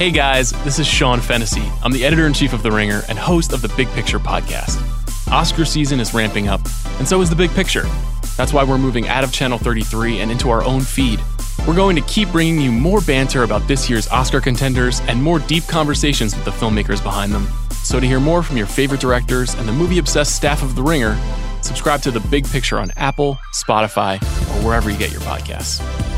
Hey guys, this is Sean Fennessy. I'm the editor in chief of The Ringer and host of the Big Picture podcast. Oscar season is ramping up, and so is the Big Picture. That's why we're moving out of Channel 33 and into our own feed. We're going to keep bringing you more banter about this year's Oscar contenders and more deep conversations with the filmmakers behind them. So, to hear more from your favorite directors and the movie obsessed staff of The Ringer, subscribe to The Big Picture on Apple, Spotify, or wherever you get your podcasts.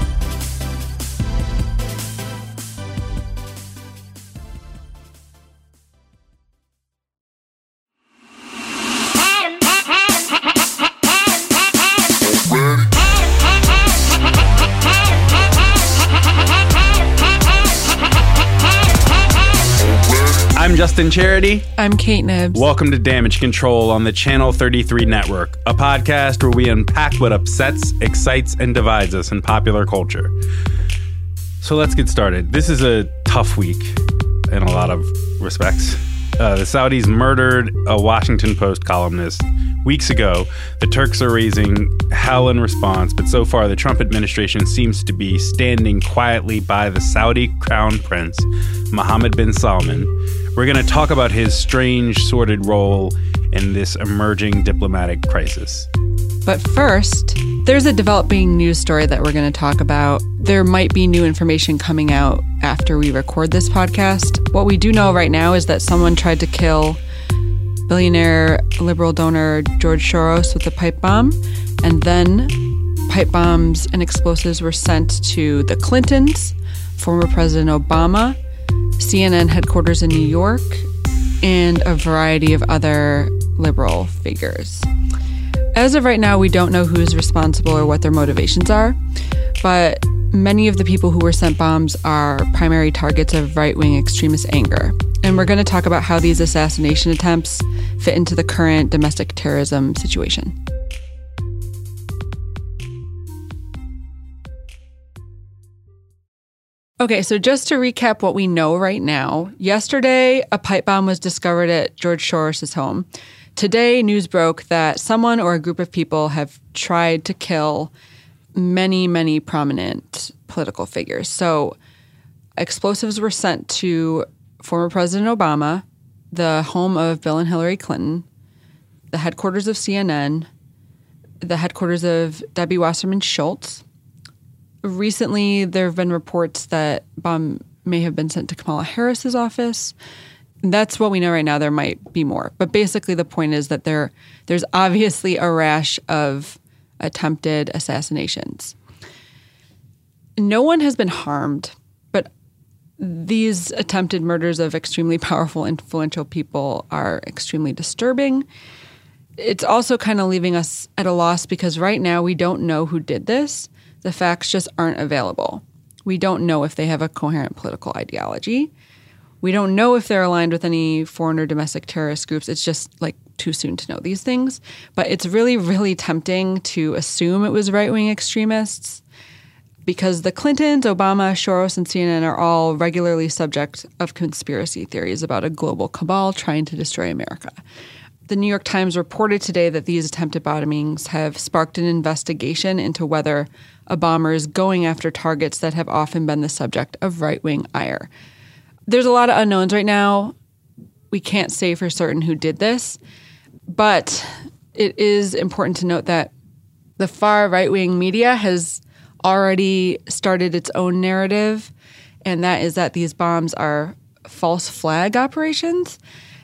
Justin Charity. I'm Kate Knibbs. Welcome to Damage Control on the Channel 33 Network, a podcast where we unpack what upsets, excites, and divides us in popular culture. So let's get started. This is a tough week in a lot of respects. Uh, the Saudis murdered a Washington Post columnist weeks ago. The Turks are raising hell in response, but so far the Trump administration seems to be standing quietly by the Saudi crown prince, Mohammed bin Salman. We're going to talk about his strange, sordid role in this emerging diplomatic crisis. But first, there's a developing news story that we're going to talk about. There might be new information coming out after we record this podcast. What we do know right now is that someone tried to kill billionaire liberal donor George Soros with a pipe bomb, and then pipe bombs and explosives were sent to the Clintons, former President Obama, CNN headquarters in New York, and a variety of other liberal figures. As of right now, we don't know who's responsible or what their motivations are, but many of the people who were sent bombs are primary targets of right wing extremist anger. And we're going to talk about how these assassination attempts fit into the current domestic terrorism situation. Okay, so just to recap what we know right now, yesterday a pipe bomb was discovered at George Soros' home. Today, news broke that someone or a group of people have tried to kill many, many prominent political figures. So, explosives were sent to former President Obama, the home of Bill and Hillary Clinton, the headquarters of CNN, the headquarters of Debbie Wasserman Schultz. Recently, there have been reports that bomb may have been sent to Kamala Harris's office. That's what we know right now. There might be more, but basically, the point is that there there's obviously a rash of attempted assassinations. No one has been harmed, but these attempted murders of extremely powerful, influential people are extremely disturbing. It's also kind of leaving us at a loss because right now we don't know who did this. The facts just aren't available. We don't know if they have a coherent political ideology. We don't know if they're aligned with any foreign or domestic terrorist groups. It's just like too soon to know these things. But it's really, really tempting to assume it was right wing extremists because the Clintons, Obama, Soros, and CNN are all regularly subject of conspiracy theories about a global cabal trying to destroy America. The New York Times reported today that these attempted bombings have sparked an investigation into whether a bomber is going after targets that have often been the subject of right wing ire. There's a lot of unknowns right now. We can't say for certain who did this, but it is important to note that the far right wing media has already started its own narrative, and that is that these bombs are false flag operations.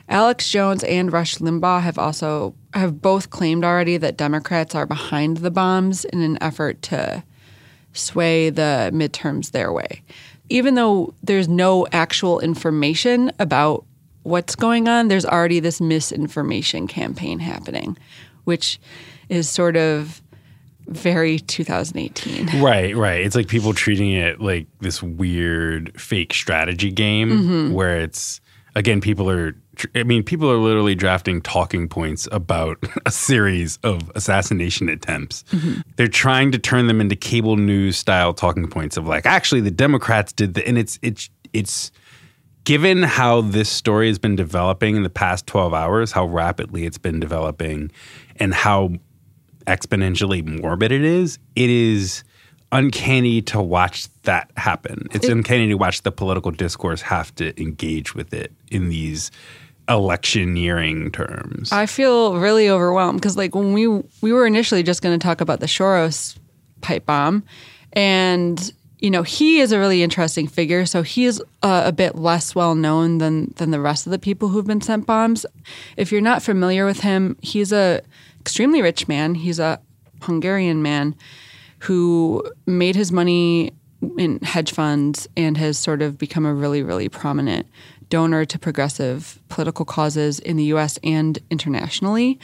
Alex Jones and Rush Limbaugh have also have both claimed already that Democrats are behind the bombs in an effort to sway the midterms their way. Even though there's no actual information about what's going on, there's already this misinformation campaign happening, which is sort of very 2018. Right, right. It's like people treating it like this weird fake strategy game Mm-hmm. where it's again people are I mean people are literally drafting talking points about a series of assassination attempts. Mm-hmm. They're trying to turn them into cable news style talking points of like actually the Democrats did the and it's it's it's given how this story has been developing in the past 12 hours, how rapidly it's been developing and how exponentially morbid it is, it is uncanny to watch that happen. It's uncanny to watch the political discourse have to engage with it in these electioneering terms. I feel really overwhelmed because, like, when we we were initially just going to talk about the Soros pipe bomb, and you know he is a really interesting figure. So he's uh, a bit less well known than than the rest of the people who've been sent bombs. If you're not familiar with him, he's a extremely rich man. He's a Hungarian man who made his money in hedge funds and has sort of become a really really prominent donor to progressive political causes in the US and internationally.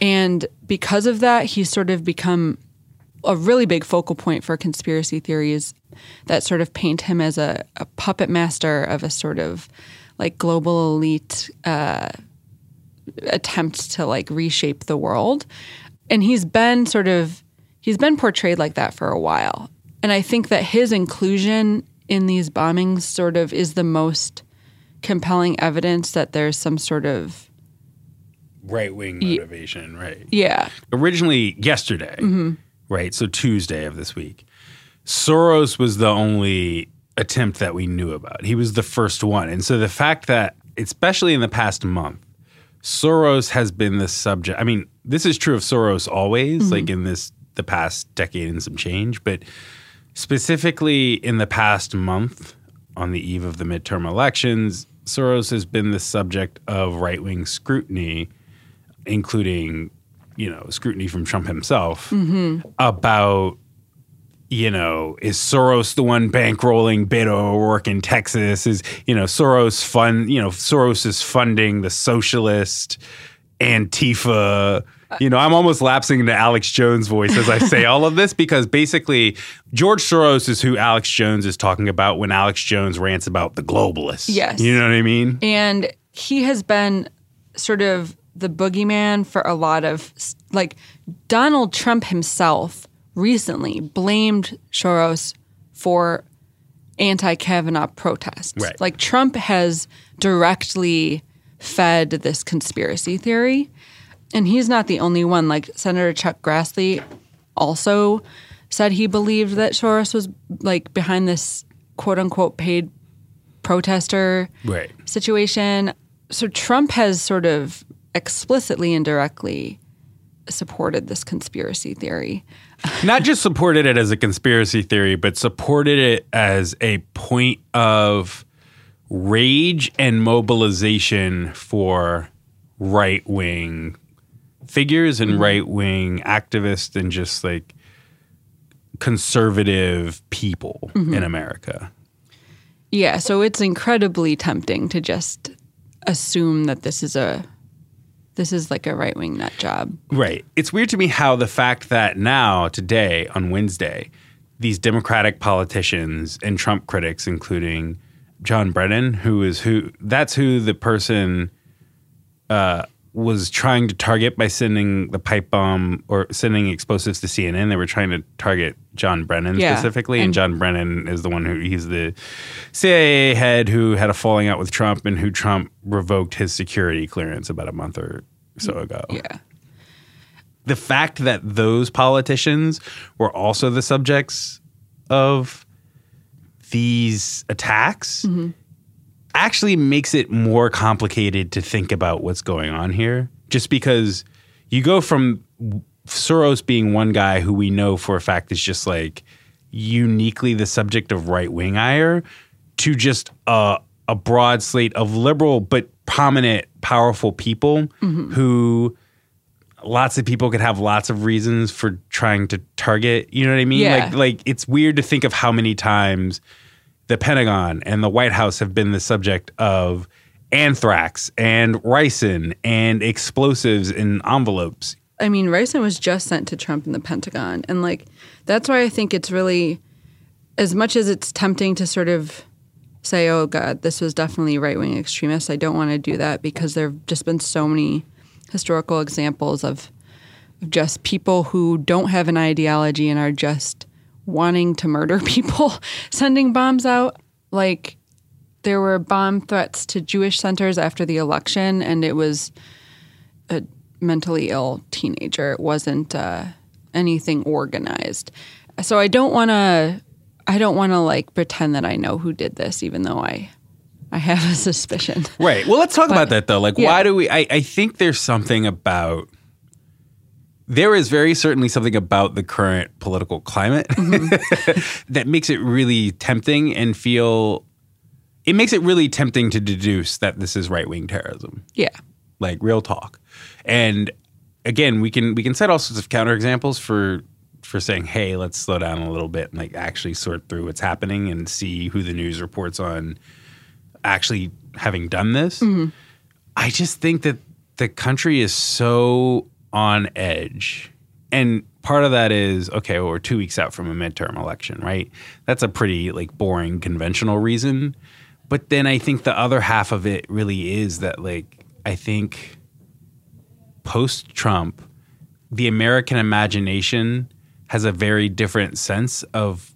And because of that, he's sort of become a really big focal point for conspiracy theories that sort of paint him as a, a puppet master of a sort of like global elite uh, attempt to like reshape the world. And he's been sort of he's been portrayed like that for a while. And I think that his inclusion in these bombings sort of is the most compelling evidence that there's some sort of right wing motivation, right? yeah Originally, yesterday, mm-hmm. right? So Tuesday of this week, Soros was the only attempt that we knew about. He was the first one. And so the fact that, especially in the past month, Soros has been the subject. I mean, this is true of Soros always, mm-hmm. like in this the past decade and some change, but specifically in the past month, on the eve of the midterm elections, Soros has been the subject of right wing scrutiny, including, you know, scrutiny from Trump himself mm-hmm. about you know, is Soros the one bankrolling Beto O'Rourke in Texas? Is you know Soros fund? You know, Soros is funding the socialist Antifa. You know, I'm almost lapsing into Alex Jones' voice as I say all of this because basically George Soros is who Alex Jones is talking about when Alex Jones rants about the globalists. Yes. you know what I mean. and he has been sort of the boogeyman for a lot of like Donald Trump himself recently blamed Soros for anti Kavanaugh protests. Right. Like Trump has directly fed this conspiracy theory. And he's not the only one. Like Senator Chuck Grassley also said he believed that Soros was like behind this quote unquote paid protester Right. situation. So Trump has sort of explicitly and directly supported this conspiracy theory. not just supported it as a conspiracy theory, but supported it as a point of rage and mobilization for right wing figures and right wing activists and just like conservative people in America. Yeah, so it's incredibly tempting to just assume that this is a this is like a right wing nut job. Right. It's weird to me how the fact that now, today, on Wednesday, these Democratic politicians and Trump critics, including John Brennan, who is who, that's who the person uh, was trying to target by sending the pipe bomb or sending explosives to CNN. They were trying to target John Brennan Yeah. specifically. And, And- John Brennan is the one who, he's the CIA head who had a falling out with Trump and who Trump revoked his security clearance about a month or so ago Yeah. the fact that those politicians were also the subjects of these attacks mm-hmm. Actually makes it more complicated to think about what's going on here. Just because you go from Soros being one guy who we know for a fact is just like uniquely the subject of right wing ire to just a, a broad slate of liberal but prominent, powerful people mm-hmm. who lots of people could have lots of reasons for trying to target. You know what I mean? Yeah. Like, like it's weird to think of how many times the Pentagon and the White House have been the subject of anthrax and ricin and explosives in envelopes. I mean, Ricin was just sent to Trump in the Pentagon. And like, that's why I think it's really, as much as it's tempting to sort of say, oh God, this was definitely right wing extremists, I don't want to do that because there have just been so many historical examples of, of just people who don't have an ideology and are just wanting to murder people sending bombs out. Like, there were bomb threats to Jewish centers after the election, and it was a mentally ill teenager. It wasn't uh, anything organized. So I don't want to. I don't want to like pretend that I know who did this, even though I, I have a suspicion. Right. Well, let's talk But- about that though. Like, yeah. why do we? I, I think there's something about. There is very certainly something about the current political climate Mm-hmm. that makes it really tempting and feel. It makes it really tempting to deduce that this is right wing terrorism, Yeah. like real talk. And again, we can we can set all sorts of counterexamples for for saying, hey, let's slow down a little bit and like actually sort through what's happening and see who the news reports on actually having done this. I just think that the country is so on edge. And part of that is okay, well, we're two weeks out from a midterm election, right? That's a pretty like boring conventional reason. But then I think the other half of it really is that like I think post Trump, the American imagination has a very different sense of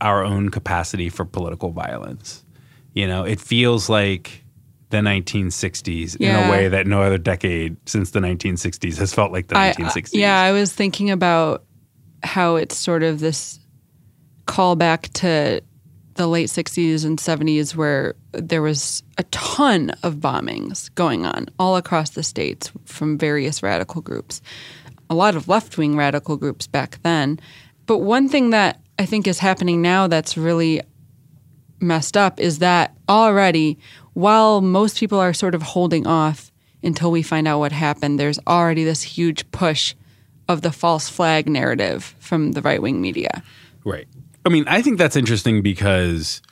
our own capacity for political violence. You know, it feels like the 1960s yeah. in a way that no other decade since the 1960s has felt like the I, uh, 1960s. yeah, I was thinking about how it's sort of this callback to the late 60s and 70s where there was a ton of bombings going on all across the states from various radical groups. A lot of left-wing radical groups back then. But one thing that I think is happening now that's really messed up is that already, while most people are sort of holding off until we find out what happened, there's already this huge push of the false flag narrative from the right wing media. Right. I mean, I think that's interesting because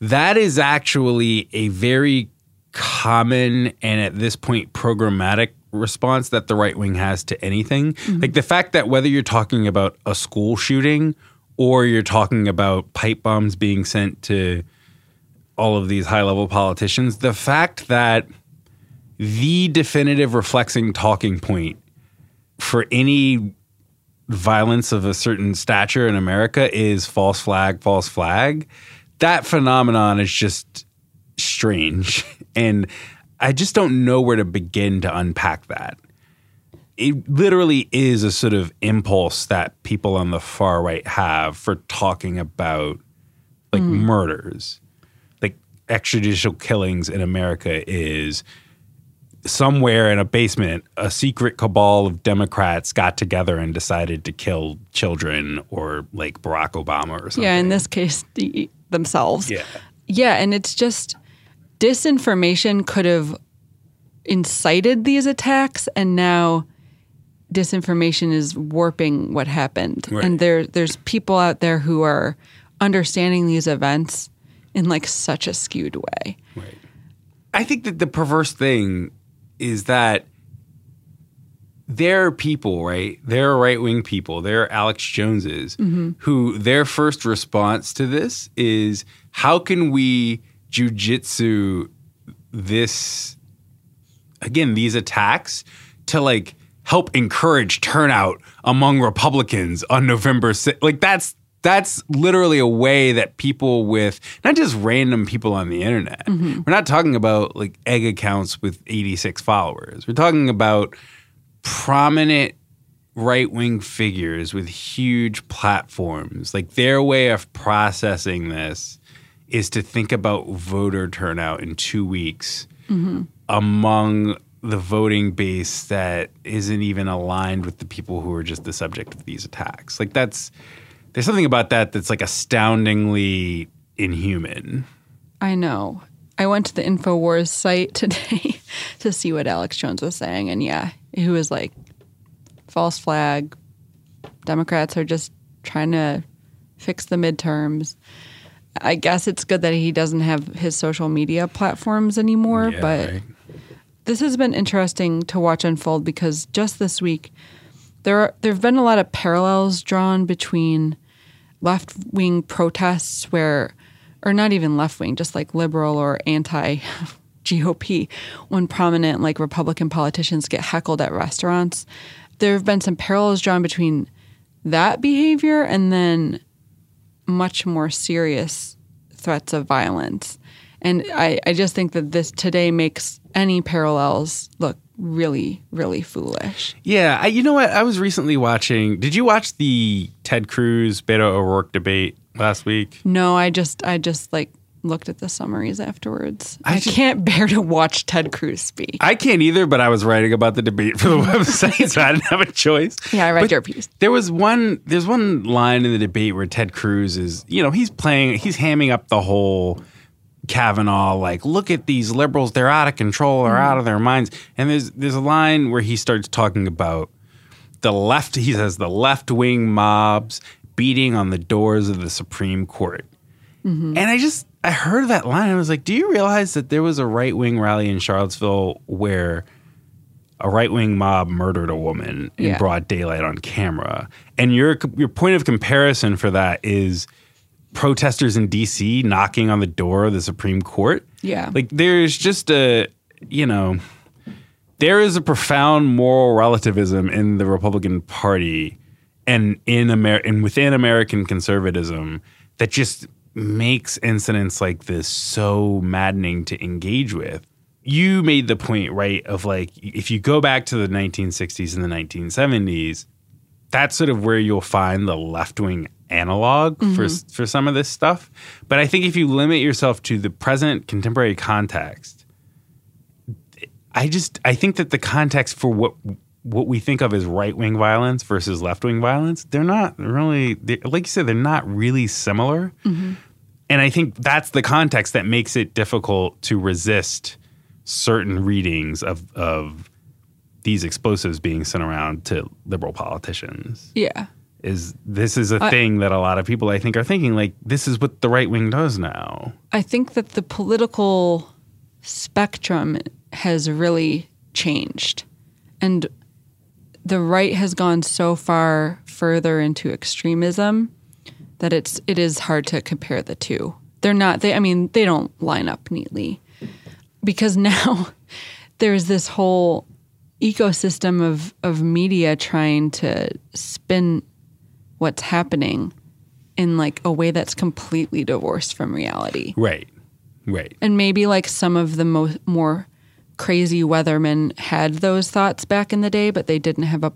that is actually a very common and at this point programmatic response that the right wing has to anything. Mm-hmm. Like the fact that whether you're talking about a school shooting or you're talking about pipe bombs being sent to all of these high level politicians, the fact that the definitive reflexing talking point for any violence of a certain stature in America is false flag, false flag. That phenomenon is just strange. And I just don't know where to begin to unpack that. It literally is a sort of impulse that people on the far right have for talking about like hmm. murders. Like extrajudicial killings in America is somewhere in a basement, a secret cabal of Democrats got together and decided to kill children or like Barack Obama or something. Yeah, in this case, the, themselves. Yeah. Yeah, and it's just disinformation could have incited these attacks, and now disinformation is warping what happened. Right. And there, there's people out there who are understanding these events in like such a skewed way. Right. I think that the perverse thing is that there are people, right? There are right wing people. There are Alex Joneses mm-hmm. who their first response to this is how can we jujitsu this again these attacks to like help encourage turnout among Republicans on November 6th. Like that's that's literally a way that people with not just random people on the internet. Mm-hmm. We're not talking about like egg accounts with 86 followers. We're talking about prominent right wing figures with huge platforms. Like their way of processing this is to think about voter turnout in two weeks mm-hmm. among the voting base that isn't even aligned with the people who are just the subject of these attacks. Like that's there's something about that that's like astoundingly inhuman. I know. I went to the InfoWars site today to see what Alex Jones was saying, and yeah, he was like, false flag. Democrats are just trying to fix the midterms. I guess it's good that he doesn't have his social media platforms anymore, Yeah, but right. This has been interesting to watch unfold because just this week there are, there have been a lot of parallels drawn between left wing protests where or not even left wing just like liberal or anti GOP when prominent like Republican politicians get heckled at restaurants there have been some parallels drawn between that behavior and then much more serious threats of violence. And I, I just think that this today makes any parallels look really, really foolish. Yeah, I, you know what? I was recently watching. Did you watch the Ted Cruz Beto O'Rourke debate last week? No, I just I just like looked at the summaries afterwards. I I, just- can't bear to watch Ted Cruz speak. I can't either, but I was writing about the debate for the website, so I didn't have a choice. yeah, I read But your piece. There was one. There's one line in the debate where Ted Cruz is, you know, he's playing, he's hamming up the whole Kavanaugh, like, look at these liberals, they're out of control, they're mm-hmm. out of their minds. And there's there's a line where he starts talking about the left. He says the left wing mobs beating on the doors of the Supreme Court. Mm-hmm. And I just I heard that line. And I was like, do you realize that there was a right wing rally in Charlottesville where a right wing mob murdered a woman in Yeah. broad daylight on camera? And your your point of comparison for that is protesters in DC knocking on the door of the Supreme Court. Yeah. Like there's just a you know there is a profound moral relativism in the Republican Party and in Amer- and within American conservatism that just makes incidents like this so maddening to engage with. You made the point, right, of like if you go back to the 1960s and the 1970s, that's sort of where you'll find the left wing analog for mm-hmm. for some of this stuff. But I think if you limit yourself to the present contemporary context, I just I think that the context for what what we think of as right wing violence versus left wing violence, they're not really they like you said, they're not really similar. Mm-hmm. And I think that's the context that makes it difficult to resist certain readings of of these explosives being sent around to liberal politicians. Yeah. Is this is a I- thing that a lot of people I think are thinking like this is what the right wing does now. I think that the political spectrum has really changed. And the right has gone so far further into extremism that it's it is hard to compare the two. They're not they I mean, they don't line up neatly. Because now there's this whole ecosystem of of media trying to spin what's happening in like a way that's completely divorced from reality Right. Right. and maybe like some of the mo- more crazy weathermen had those thoughts back in the day, but they didn't have a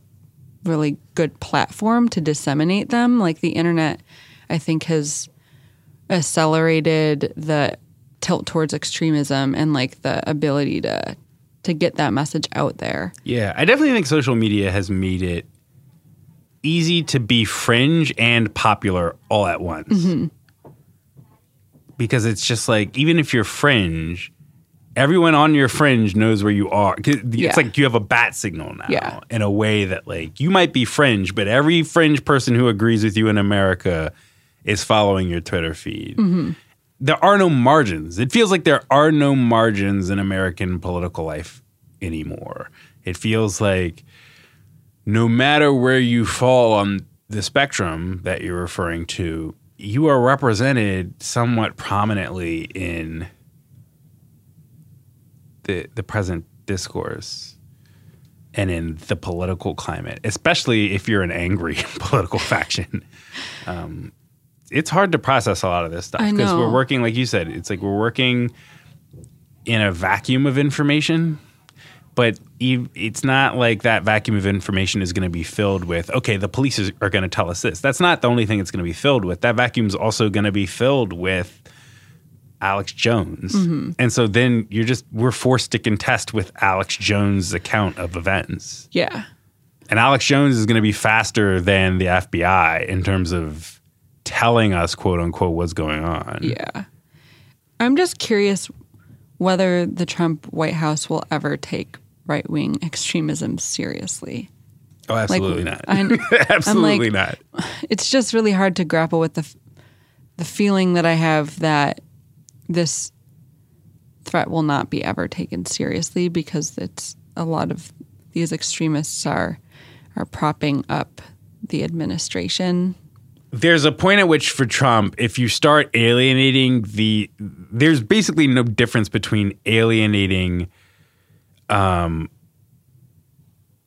really good platform to disseminate them. Like the internet, I think, has accelerated the tilt towards extremism and like the ability to to get that message out there. Yeah, I definitely think social media has made it easy to be fringe and popular all at once. Mm-hmm. Because it's just like, even if you're fringe, everyone on your fringe knows where you are. It's Yeah. like you have a bat signal now Yeah. in a way that, like, you might be fringe, but every fringe person who agrees with you in America is following your Twitter feed. Mm-hmm. There are no margins. It feels like there are no margins in American political life anymore. It feels like no matter where you fall on the spectrum that you're referring to, you are represented somewhat prominently in the the present discourse and in the political climate, especially if you're an angry political faction. Um, it's hard to process a lot of this stuff because we're working, like you said, it's like we're working in a vacuum of information but it's not like that vacuum of information is going to be filled with okay the police is, are going to tell us this. That's not the only thing it's going to be filled with. That vacuum is also going to be filled with alex jones. Mm-hmm. And so then you're just we're forced to contest with alex jones account of events. Yeah. and alex jones is going to be faster than the fbi in terms of telling us quote unquote what's going on. Yeah. I'm just curious whether the Trump White House will ever take right wing extremism seriously. oh absolutely not I- absolutely I'm not It's just really hard to grapple with the f- the feeling that I have that this threat will not be ever taken seriously because it's a lot of these extremists are are propping up the administration. there's a point at which for Trump, if you start alienating the, there's basically no difference between alienating, um,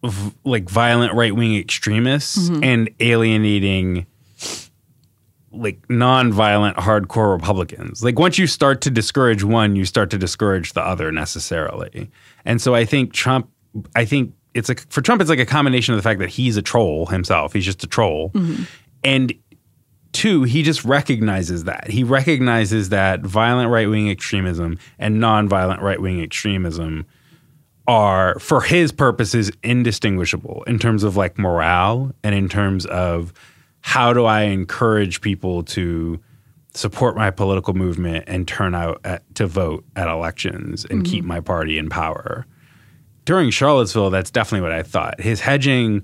v- like violent right wing extremists and alienating like non-violent hardcore Republicans. Like once you start to discourage one, you start to discourage the other necessarily. And so I think Trump I think it's like for Trump, it's like a combination of the fact that he's a troll himself. He's just a troll, and two, he just recognizes that. He recognizes that violent right wing extremism and non-violent right wing extremism are, for his purposes, indistinguishable in terms of like morale and in terms of how do I encourage people to support my political movement and turn out at, to vote at elections and mm-hmm. keep my party in power. During Charlottesville, that's definitely what I thought. His hedging,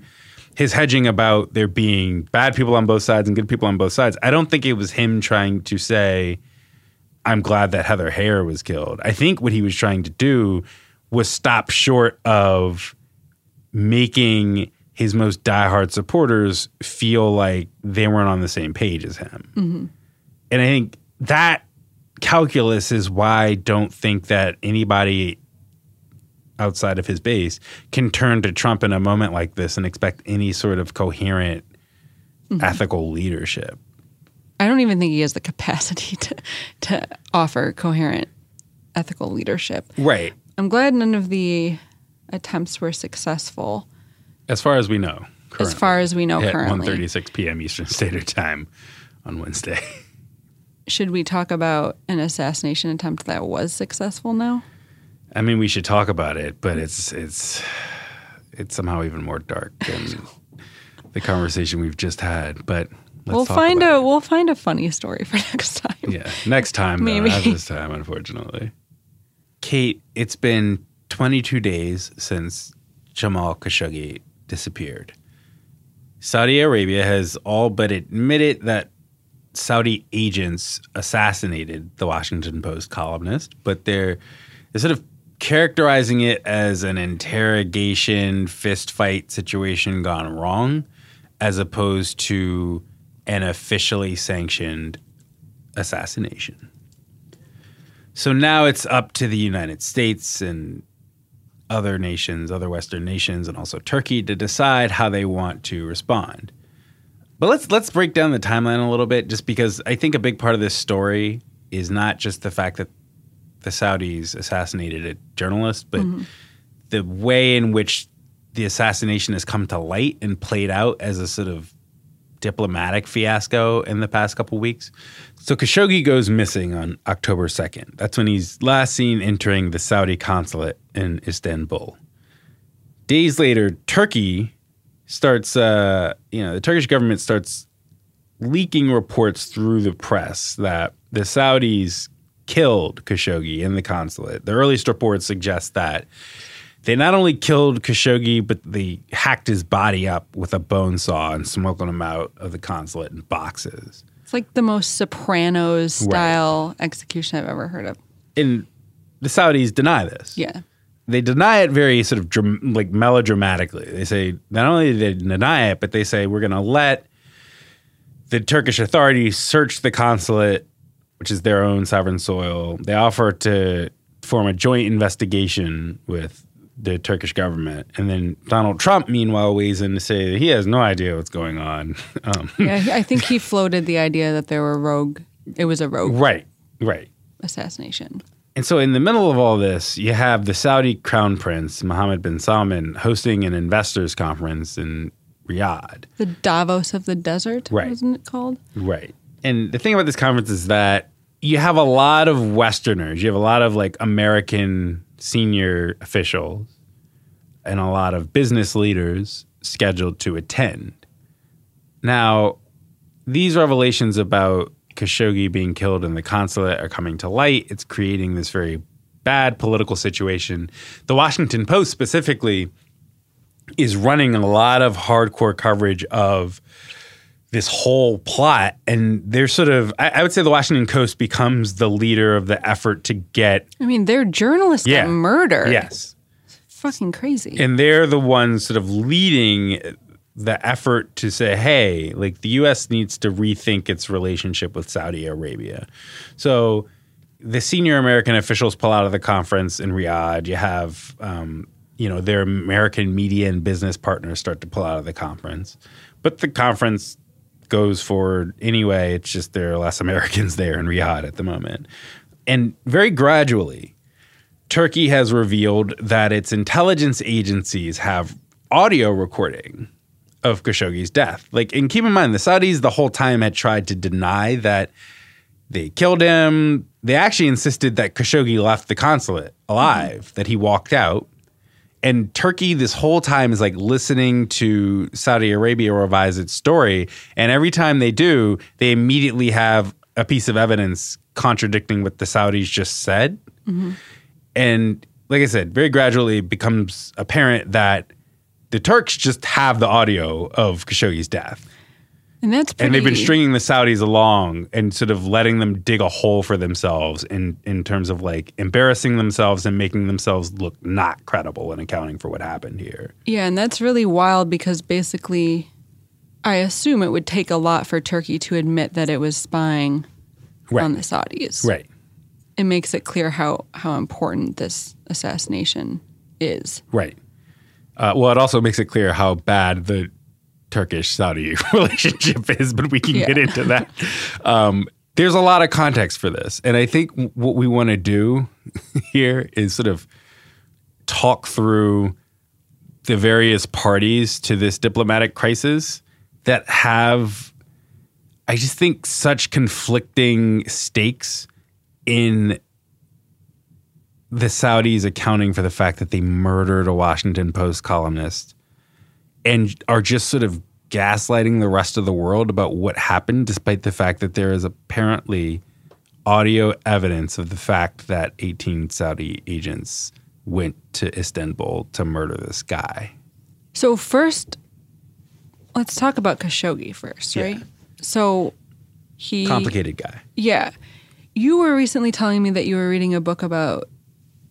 his hedging about there being bad people on both sides and good people on both sides. I don't think it was him trying to say, "I'm glad that Heather Heyer was killed." I think what he was trying to do was stop short of making his most diehard supporters feel like they weren't on the same page as him. Mm-hmm. And I think that calculus is why I don't think that anybody outside of his base can turn to Trump in a moment like this and expect any sort of coherent mm-hmm. ethical leadership. I don't even think he has the capacity to to offer coherent ethical leadership. Right. I'm glad none of the attempts were successful As far as we know. as far as we know at currently. 1:36 p.m. Eastern Standard Time on Wednesday. Should we talk about an assassination attempt that was successful now? I mean, we should talk about it, but it's it's it's somehow even more dark than the conversation we've just had. But let's we'll talk find about a we'll find a funny story for next time. yeah next time. Though, Maybe. not this time, unfortunately. Kate, it's been 22 days since Jamal Khashoggi disappeared. Saudi Arabia has all but admitted that Saudi agents assassinated the Washington Post columnist, but they're, they're sort of characterizing it as an interrogation, fist fight situation gone wrong, as opposed to an officially sanctioned assassination. So now it's up to the United States and other nations, other Western nations, and also Turkey to decide how they want to respond. But let's let's break down the timeline a little bit, just because I think a big part of this story is not just the fact that the Saudis assassinated a journalist, but mm-hmm. the way in which the assassination has come to light and played out as a sort of diplomatic fiasco in the past couple weeks. So Khashoggi goes missing on October 2nd. That's when he's last seen entering the Saudi consulate in Istanbul. Days later, Turkey starts, uh, you know, the Turkish government starts leaking reports through the press that the Saudis killed Khashoggi in the consulate. The earliest reports suggest that they not only killed Khashoggi, but they hacked his body up with a bone saw and smoking him out of the consulate in boxes. It's like the most Sopranos style execution I've ever heard of. And the Saudis deny this. Yeah. They deny it very sort of dram- like melodramatically. They say not only did they deny it, but they say we're going to let the Turkish authorities search the consulate, which is their own sovereign soil. They offer to form a joint investigation with the Turkish government. And then Donald Trump, meanwhile, weighs in to say that he has no idea what's going on. Um, Yeah, I think he floated the idea that there were rogue it was a rogue right, right. assassination. And so, in the middle of all this, you have the Saudi crown prince, Mohammed bin Salman, hosting an investors conference in Riyadh. The Davos of the desert, Right. wasn't it called? Right. And the thing about this conference is that you have a lot of Westerners, you have a lot of like American senior officials, and a lot of business leaders scheduled to attend. Now, these revelations about Khashoggi being killed in the consulate are coming to light. It's creating this very bad political situation. The Washington Post specifically is running a lot of hardcore coverage of this whole plot. And they're sort of, I, I would say the Washington Post becomes the leader of the effort to get, I mean, their journalists Yeah. got murdered. yes. Fucking crazy. And they're the ones sort of leading the effort to say, hey, like the US needs to rethink its relationship with Saudi Arabia. So the senior American officials pull out of the conference in Riyadh. You have, um, you know, their American media and business partners start to pull out of the conference. But the conference goes forward anyway. It's just there are less Americans there in Riyadh at the moment. And very gradually, Turkey has revealed that its intelligence agencies have audio recording of Khashoggi's death. Like, and keep in mind, the Saudis the whole time had tried to deny that they killed him. They actually insisted that Khashoggi left the consulate alive, that he walked out. And Turkey, this whole time, is like listening to Saudi Arabia revise its story. And every time they do, they immediately have a piece of evidence contradicting what the Saudis just said. Mm-hmm. And like I said, very gradually it becomes apparent that the Turks just have the audio of Khashoggi's death. And that's pretty. And they've been stringing the Saudis along and sort of letting them dig a hole for themselves in, in terms of like embarrassing themselves and making themselves look not credible in accounting for what happened here. Yeah, and that's really wild because basically, I assume it would take a lot for Turkey to admit that it was spying Right. on the Saudis. Right. It makes it clear how how important this assassination is. Right. Uh, well, it also makes it clear how bad the Turkish Saudi relationship is, but we can Yeah. get into that. Um, there's a lot of context for this. And I think what we want to do here is sort of talk through the various parties to this diplomatic crisis that have, I just think, such conflicting stakes in the Saudis accounting for the fact that they murdered a Washington Post columnist and are just sort of gaslighting the rest of the world about what happened, despite the fact that there is apparently audio evidence of the fact that 18 Saudi agents went to Istanbul to murder this guy. So first, let's talk about Khashoggi first, Yeah. right? So he Complicated guy. Yeah. You were recently telling me that you were reading a book about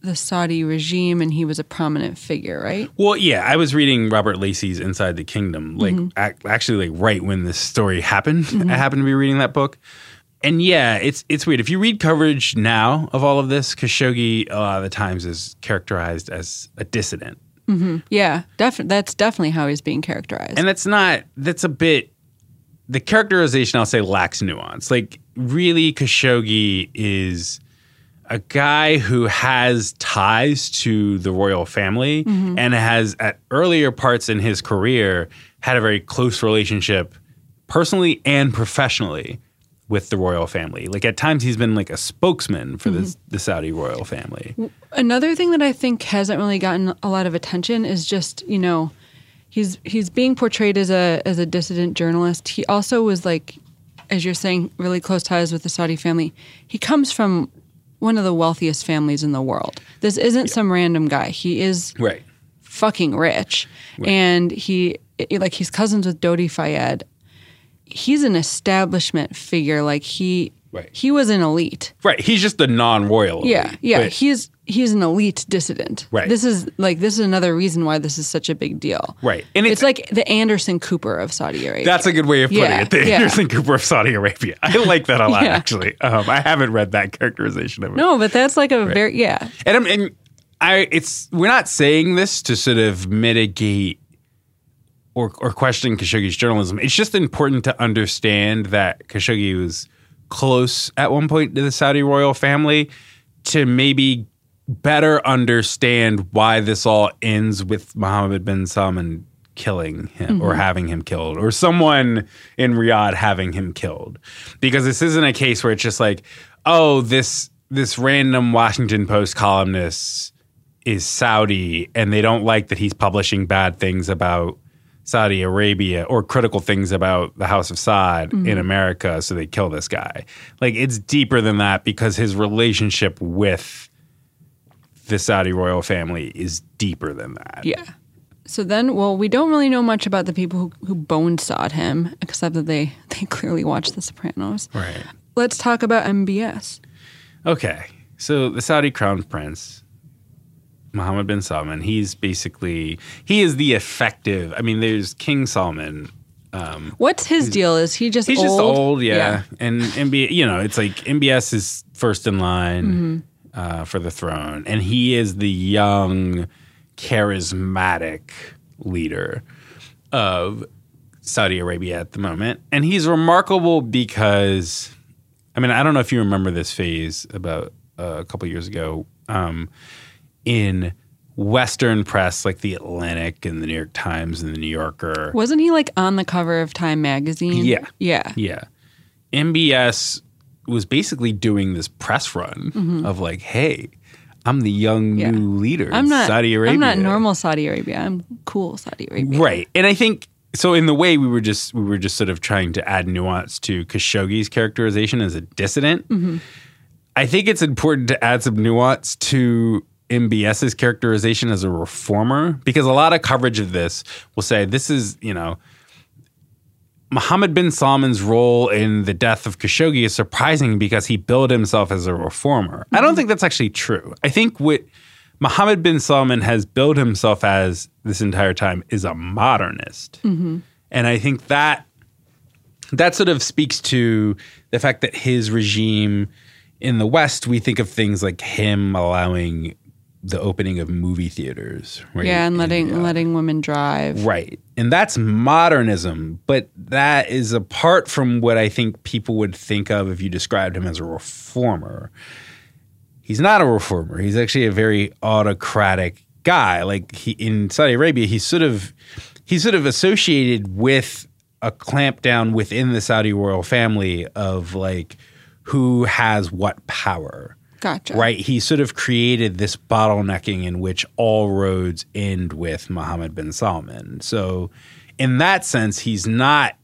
the Saudi regime and he was a prominent figure, right? Well, yeah, I was reading Robert Lacey's Inside the Kingdom, like mm-hmm. ac- actually, like right when this story happened. I mm-hmm. happened to be reading that book, and yeah, it's it's weird. If you read coverage now of all of this, Khashoggi a lot of the times is characterized as a dissident, mm-hmm. Yeah, def- that's definitely how he's being characterized. and that's not. That's a bit. The characterization, I'll say, lacks nuance. Like, really, Khashoggi is a guy who has ties to the royal family mm-hmm. and has, at earlier parts in his career, had a very close relationship, personally and professionally, with the royal family. Like, at times, he's been like a spokesman for the, mm-hmm. the Saudi royal family. Another thing that I think hasn't really gotten a lot of attention is just, you know, he's he's being portrayed as a as a dissident journalist. He also was like as you're saying really close ties with the Saudi family. He comes from one of the wealthiest families in the world. This isn't some random guy. He is Right. fucking rich. And he like he's cousins with Dodi Fayed. He's an establishment figure. Like he Right. he was an elite. Right. He's just a non royal. Yeah, yeah. But- he's he's an elite dissident. Right. This is like this is another reason why this is such a big deal. Right. And it's, it's- like the Anderson Cooper of Saudi Arabia. That's a good way of putting Yeah, it. The yeah. Anderson Cooper of Saudi Arabia. I like that a lot, Yeah. actually. Um, I haven't read that characterization of it. no, but that's like a very yeah. And, I'm, and I, it's we're not saying this to sort of mitigate or, or question Khashoggi's journalism. It's just important to understand that Khashoggi was close at one point to the Saudi royal family to maybe better understand why this all ends with Mohammed bin Salman killing him or mm-hmm. having him killed or someone in Riyadh having him killed. Because this isn't a case where it's just like oh this this random Washington Post columnist is Saudi and they don't like that he's publishing bad things about Saudi Arabia or critical things about the House of Saud in mm-hmm. America, so they kill this guy. Like it's deeper than that because his relationship with the Saudi royal family is deeper than that. Yeah. So then, well, we don't really know much about the people who, who bone sawed him, except that they they clearly watched The Sopranos. Right. Let's talk about MBS. Okay. So the Saudi crown prince, Mohammed bin Salman, he's basically he is the effective. I mean, there's King Salman. What's his deal? Is he just He's old? just old, yeah. And MB, you know, it's like MBS is first in line Mm-hmm. uh, for the throne, and he is the young, charismatic leader of Saudi Arabia at the moment, and he's remarkable because, I mean, I don't know if you remember this phase about uh, a couple years ago. um, in Western press like the Atlantic and the New York Times and the New Yorker. Wasn't he like on the cover of Time magazine? Yeah. Yeah. Yeah. MBS was basically doing this press run of like, hey, I'm the young Mm-hmm. Yeah. new leader I'm not Saudi Arabia. I'm not normal Saudi Arabia. I'm cool Saudi Arabia. Right. And I think so in the way we were just we were just sort of trying to add nuance to Khashoggi's characterization as a dissident. I think it's important to add some nuance to MBS's characterization as a reformer because a lot of coverage of this will say this is, you know, Mohammed bin Salman's role in the death of Khashoggi is surprising because he billed himself as a reformer. I don't mm-hmm. think that's actually true. I think what Mohammed bin Salman has billed himself as this entire time is a modernist. Mm-hmm. And I think that that sort of speaks to the fact that his regime in the West, we think of things like him allowing the opening of movie theaters. Right? Yeah, and letting uh, letting women drive. Right. And that's modernism, but that is apart from what I think people would think of if you described him as a reformer. He's not a reformer. He's actually a very autocratic guy. Like he in Saudi Arabia, he's sort of he's sort of associated with a clampdown within the Saudi royal family of like who has what power Gotcha. right? He sort of created this bottlenecking in which all roads end with Mohammed bin Salman. So, in that sense, he's not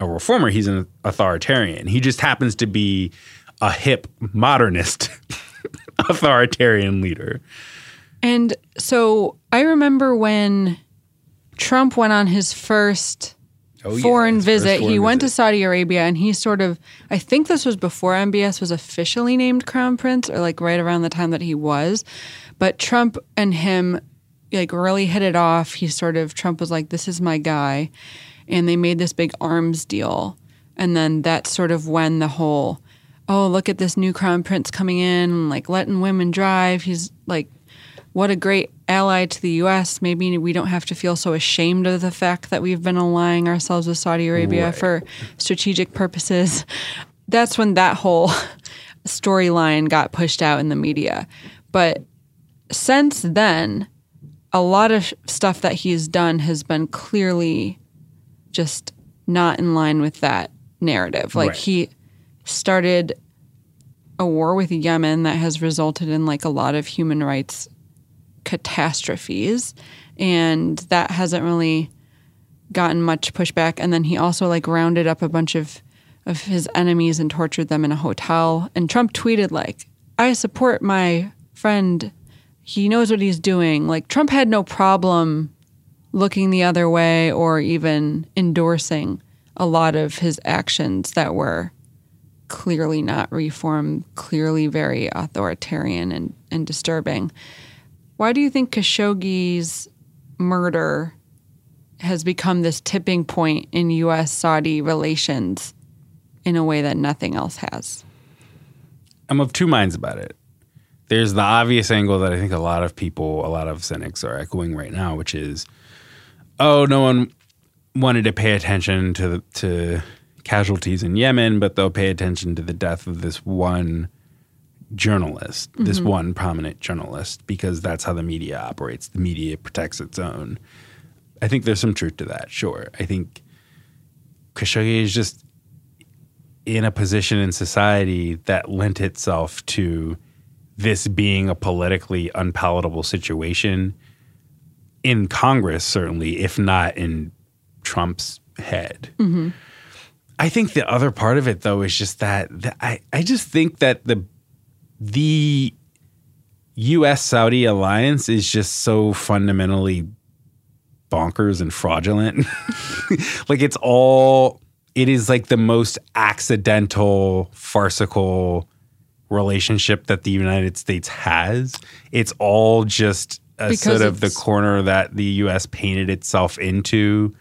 a reformer, he's an authoritarian. He just happens to be a hip modernist authoritarian leader. And so I remember when Trump went on his first Oh, foreign first visit, he foreign went to. Saudi Arabia and he sort of, I think this was before MBS was officially named crown prince or like right around the time that he was. But Trump and him like really hit it off. He sort of, Trump was like, this is my guy. And they made this big arms deal. And then that's sort of when the whole, oh, look at this new crown prince coming in like letting women drive. He's like, what a great ally to the U.S. Maybe we don't have to feel so ashamed of the fact that we've been aligning ourselves with Saudi Arabia Right. for strategic purposes. That's when that whole storyline got pushed out in the media. But since then, a lot of stuff that he's done has been clearly just not in line with that narrative. Like Right. he started a war with Yemen that has resulted in like a lot of human rights catastrophes and that hasn't really gotten much pushback. And then he also like rounded up a bunch of of his enemies and tortured them in a hotel. And Trump tweeted like I support my friend. He knows what he's doing. Like Trump had no problem looking the other way or even endorsing a lot of his actions that were clearly not reform, clearly very authoritarian and, and disturbing. Why do you think Khashoggi's murder has become this tipping point in U.S. Saudi relations in a way that nothing else has? I'm of two minds about it. There's the obvious angle that I think a lot of people, a lot of cynics are echoing right now, which is, oh, no one wanted to pay attention to to casualties in Yemen, but they'll pay attention to the death of this one journalist, this mm-hmm. one prominent journalist, because that's how the media operates. The media protects its own. I think there's some truth to that. Sure, I think Khashoggi is just in a position in society that lent itself to this being a politically unpalatable situation in Congress, certainly, if not in Trump's head. Mm-hmm. I think the other part of it, though, is just that, that I, I just think that the the U.S. Saudi alliance is just so fundamentally bonkers and fraudulent. like it's all it is like the most accidental, farcical relationship that the United States has. It's all just a Because sort of the corner that the US painted itself into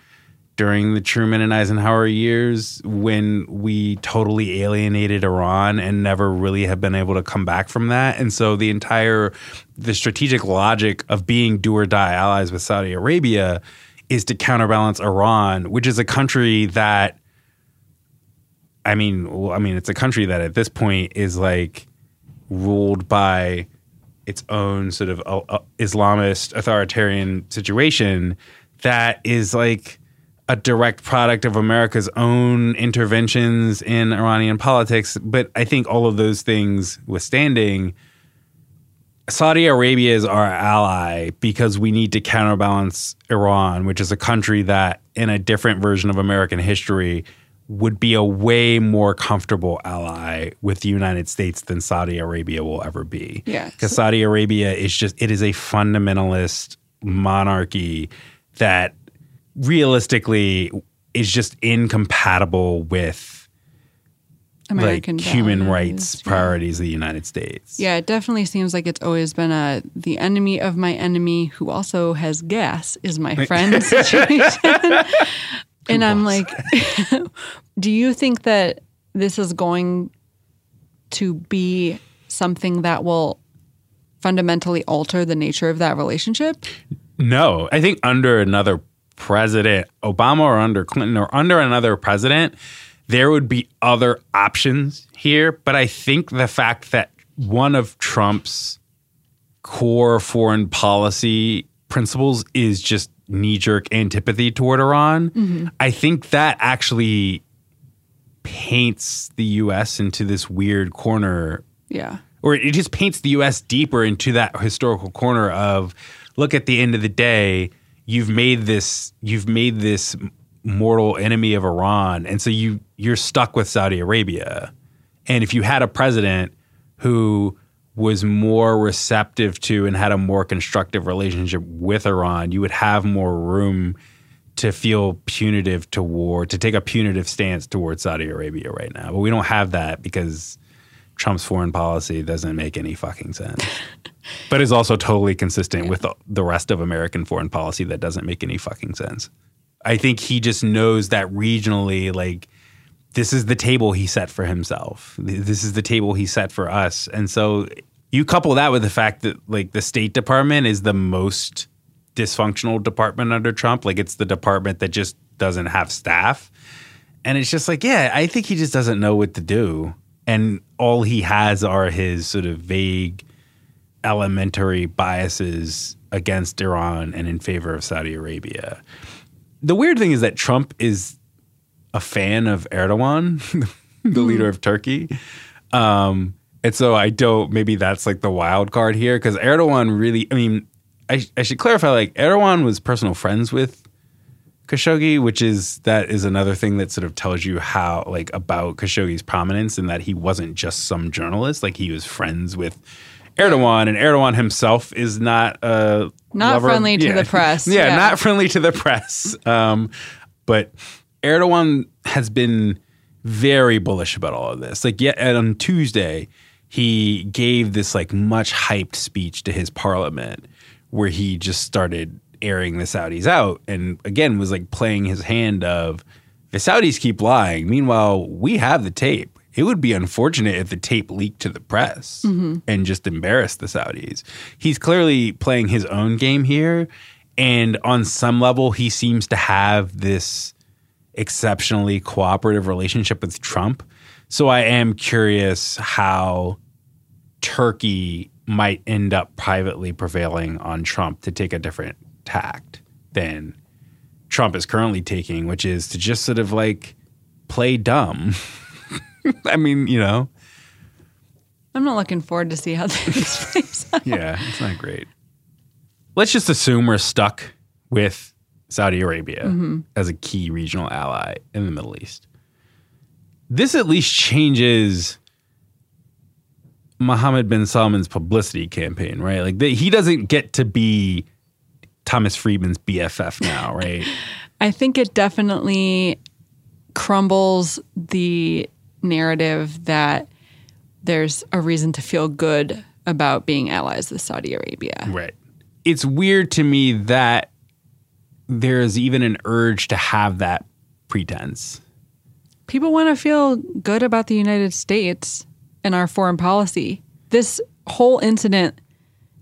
during the Truman and Eisenhower years when we totally alienated Iran and never really have been able to come back from that. And so the entire the strategic logic of being do or die allies with Saudi Arabia is to counterbalance Iran, which is a country that I mean, well, I mean, it's a country that at this point is like ruled by its own sort of uh, uh, Islamist authoritarian situation that is like a direct product of America's own interventions in Iranian politics. But I think all of those things withstanding, Saudi Arabia is our ally because we need to counterbalance Iran, which is a country that, in a different version of American history, would be a way more comfortable ally with the United States than Saudi Arabia will ever be. Yeah. Because Saudi Arabia is just, it is a fundamentalist monarchy that realistically is just incompatible with American like human values, rights yeah. priorities of the United States. Yeah, it definitely seems like it's always been a the enemy of my enemy who also has gas is my friend situation. and I'm like, do you think that this is going to be something that will fundamentally alter the nature of that relationship? No, I think under another president, Obama or under Clinton or under another president, there would be other options here. But I think the fact that one of Trump's core foreign policy principles is just knee jerk antipathy toward Iran, mm-hmm. I think that actually paints the US into this weird corner Yeah. or it just paints the US deeper into that historical corner of look at the end of the day you've made this you've made this mortal enemy of Iran and so you you're stuck with Saudi Arabia and if you had a president who was more receptive to and had a more constructive relationship with Iran you would have more room to feel punitive toward to take a punitive stance towards Saudi Arabia right now but we don't have that because Trump's foreign policy doesn't make any fucking sense. but is also totally consistent with the, the rest of American foreign policy that doesn't make any fucking sense. I think he just knows that regionally, like, this is the table he set for himself. This is the table he set for us. And so you couple that with the fact that, like, the State Department is the most dysfunctional department under Trump. Like, it's the department that just doesn't have staff. And it's just like, yeah, I think he just doesn't know what to do. And all he has are his sort of vague, elementary biases against Iran and in favor of Saudi Arabia. The weird thing is that Trump is a fan of Erdogan, the leader of Turkey. Um, and so I don't, maybe that's like the wild card here because Erdogan really, I mean, I, I should clarify like Erdogan was personal friends with Khashoggi, which is that is another thing that sort of tells you how like about Khashoggi's prominence and that he wasn't just some journalist, like he was friends with Erdogan, and Erdogan himself is not a Not lover- friendly to yeah. the press. yeah, Yeah. not friendly to the press. Um, but Erdogan has been very bullish about all of this. Like, yet on Tuesday, he gave this like much hyped speech to his parliament where he just started airing the Saudis out and again was like playing his hand of the Saudis keep lying. Meanwhile, we have the tape. It would be unfortunate if the tape leaked to the press mm-hmm. and just embarrassed the Saudis. He's clearly playing his own game here. And on some level, he seems to have this exceptionally cooperative relationship with Trump. So I am curious how Turkey might end up privately prevailing on Trump to take a different tact than Trump is currently taking, which is to just sort of like play dumb. I mean, you know, I'm not looking forward to see how this plays out. yeah, it's not great. Let's just assume we're stuck with Saudi Arabia mm-hmm. as a key regional ally in the Middle East. This at least changes Mohammed bin Salman's publicity campaign, right? Like the, he doesn't get to be Thomas Friedman's BFF now, right? I think it definitely crumbles the narrative that there's a reason to feel good about being allies with Saudi Arabia. Right. It's weird to me that there's even an urge to have that pretense. People want to feel good about the United States and our foreign policy. This whole incident,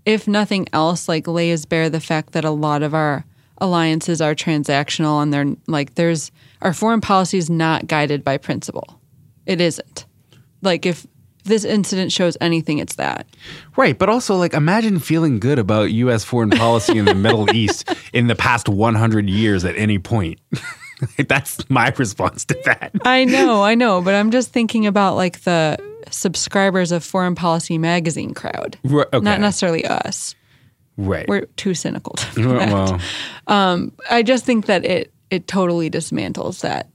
if nothing else, like lays bare the fact that a lot of our alliances are transactional and they're like there's our foreign policy is not guided by principle. It isn't. Like if this incident shows anything, it's that. Right, but also like imagine feeling good about U.S. foreign policy in the Middle East in the past 100 years at any point. That's my response to that. I know, I know, but I'm just thinking about like the subscribers of Foreign Policy magazine crowd, Right, okay. not necessarily us. Right. We're too cynical to that. well, um, I just think that it it totally dismantles that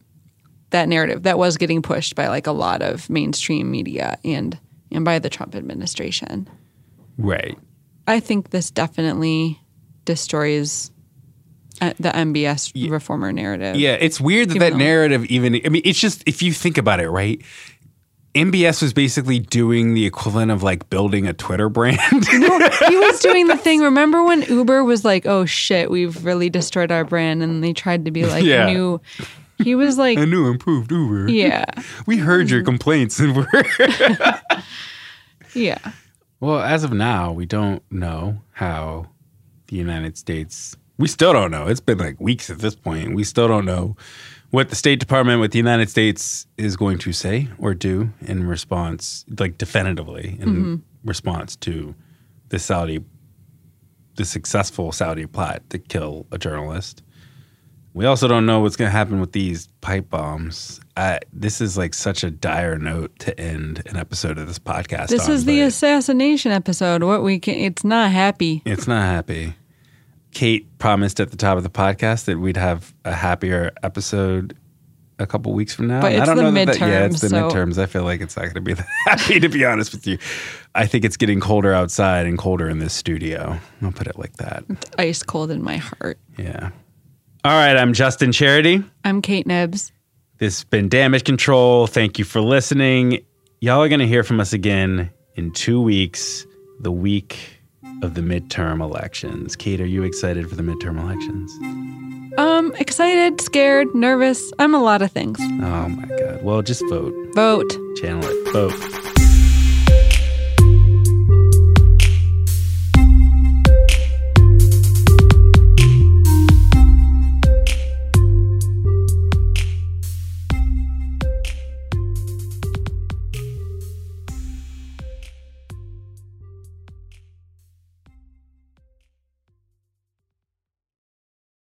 that narrative that was getting pushed by like a lot of mainstream media and and by the Trump administration. right. I think this definitely destroys uh, the MBS reformer narrative. Yeah, it's weird that Even that narrative even. I mean, it's just if you think about it, right? MBS was basically doing the equivalent of like building a Twitter brand. he was doing the thing. Remember when Uber was like, "Oh shit, we've really destroyed our brand," and they tried to be like Yeah. new. He was like, a new improved Uber. "Yeah, We heard your complaints and we're. yeah." well, as of now, we don't know how the United States. We still don't know. It's been like weeks at this point. We still don't know what the State Department, what the United States is going to say or do in response, like definitively in mm-hmm. response to the Saudi, the successful Saudi plot to kill a journalist. We also don't know what's going to happen with these pipe bombs. I, this is like such a dire note to end an episode of this podcast. This on, is the assassination episode. What we can, it's not happy. it's not happy. Kate promised at the top of the podcast that we'd have a happier episode a couple weeks from now. But it's I don't the know that, that- yeah, it's the so- midterms. I feel like it's not going to be that happy, to be honest with you. I think it's getting colder outside and colder in this studio. I'll put it like that. Ice cold in my heart. Yeah. All right. I'm Justin Charity. I'm Kate Knibbs. This has been Damage Control. Thank you for listening. Y'all are going to hear from us again in two weeks, the week of the midterm elections. Kate, are you excited for the midterm elections? Um, excited, scared, nervous. I'm a lot of things. Oh my God. Well, just vote. Vote. Channel it. Vote.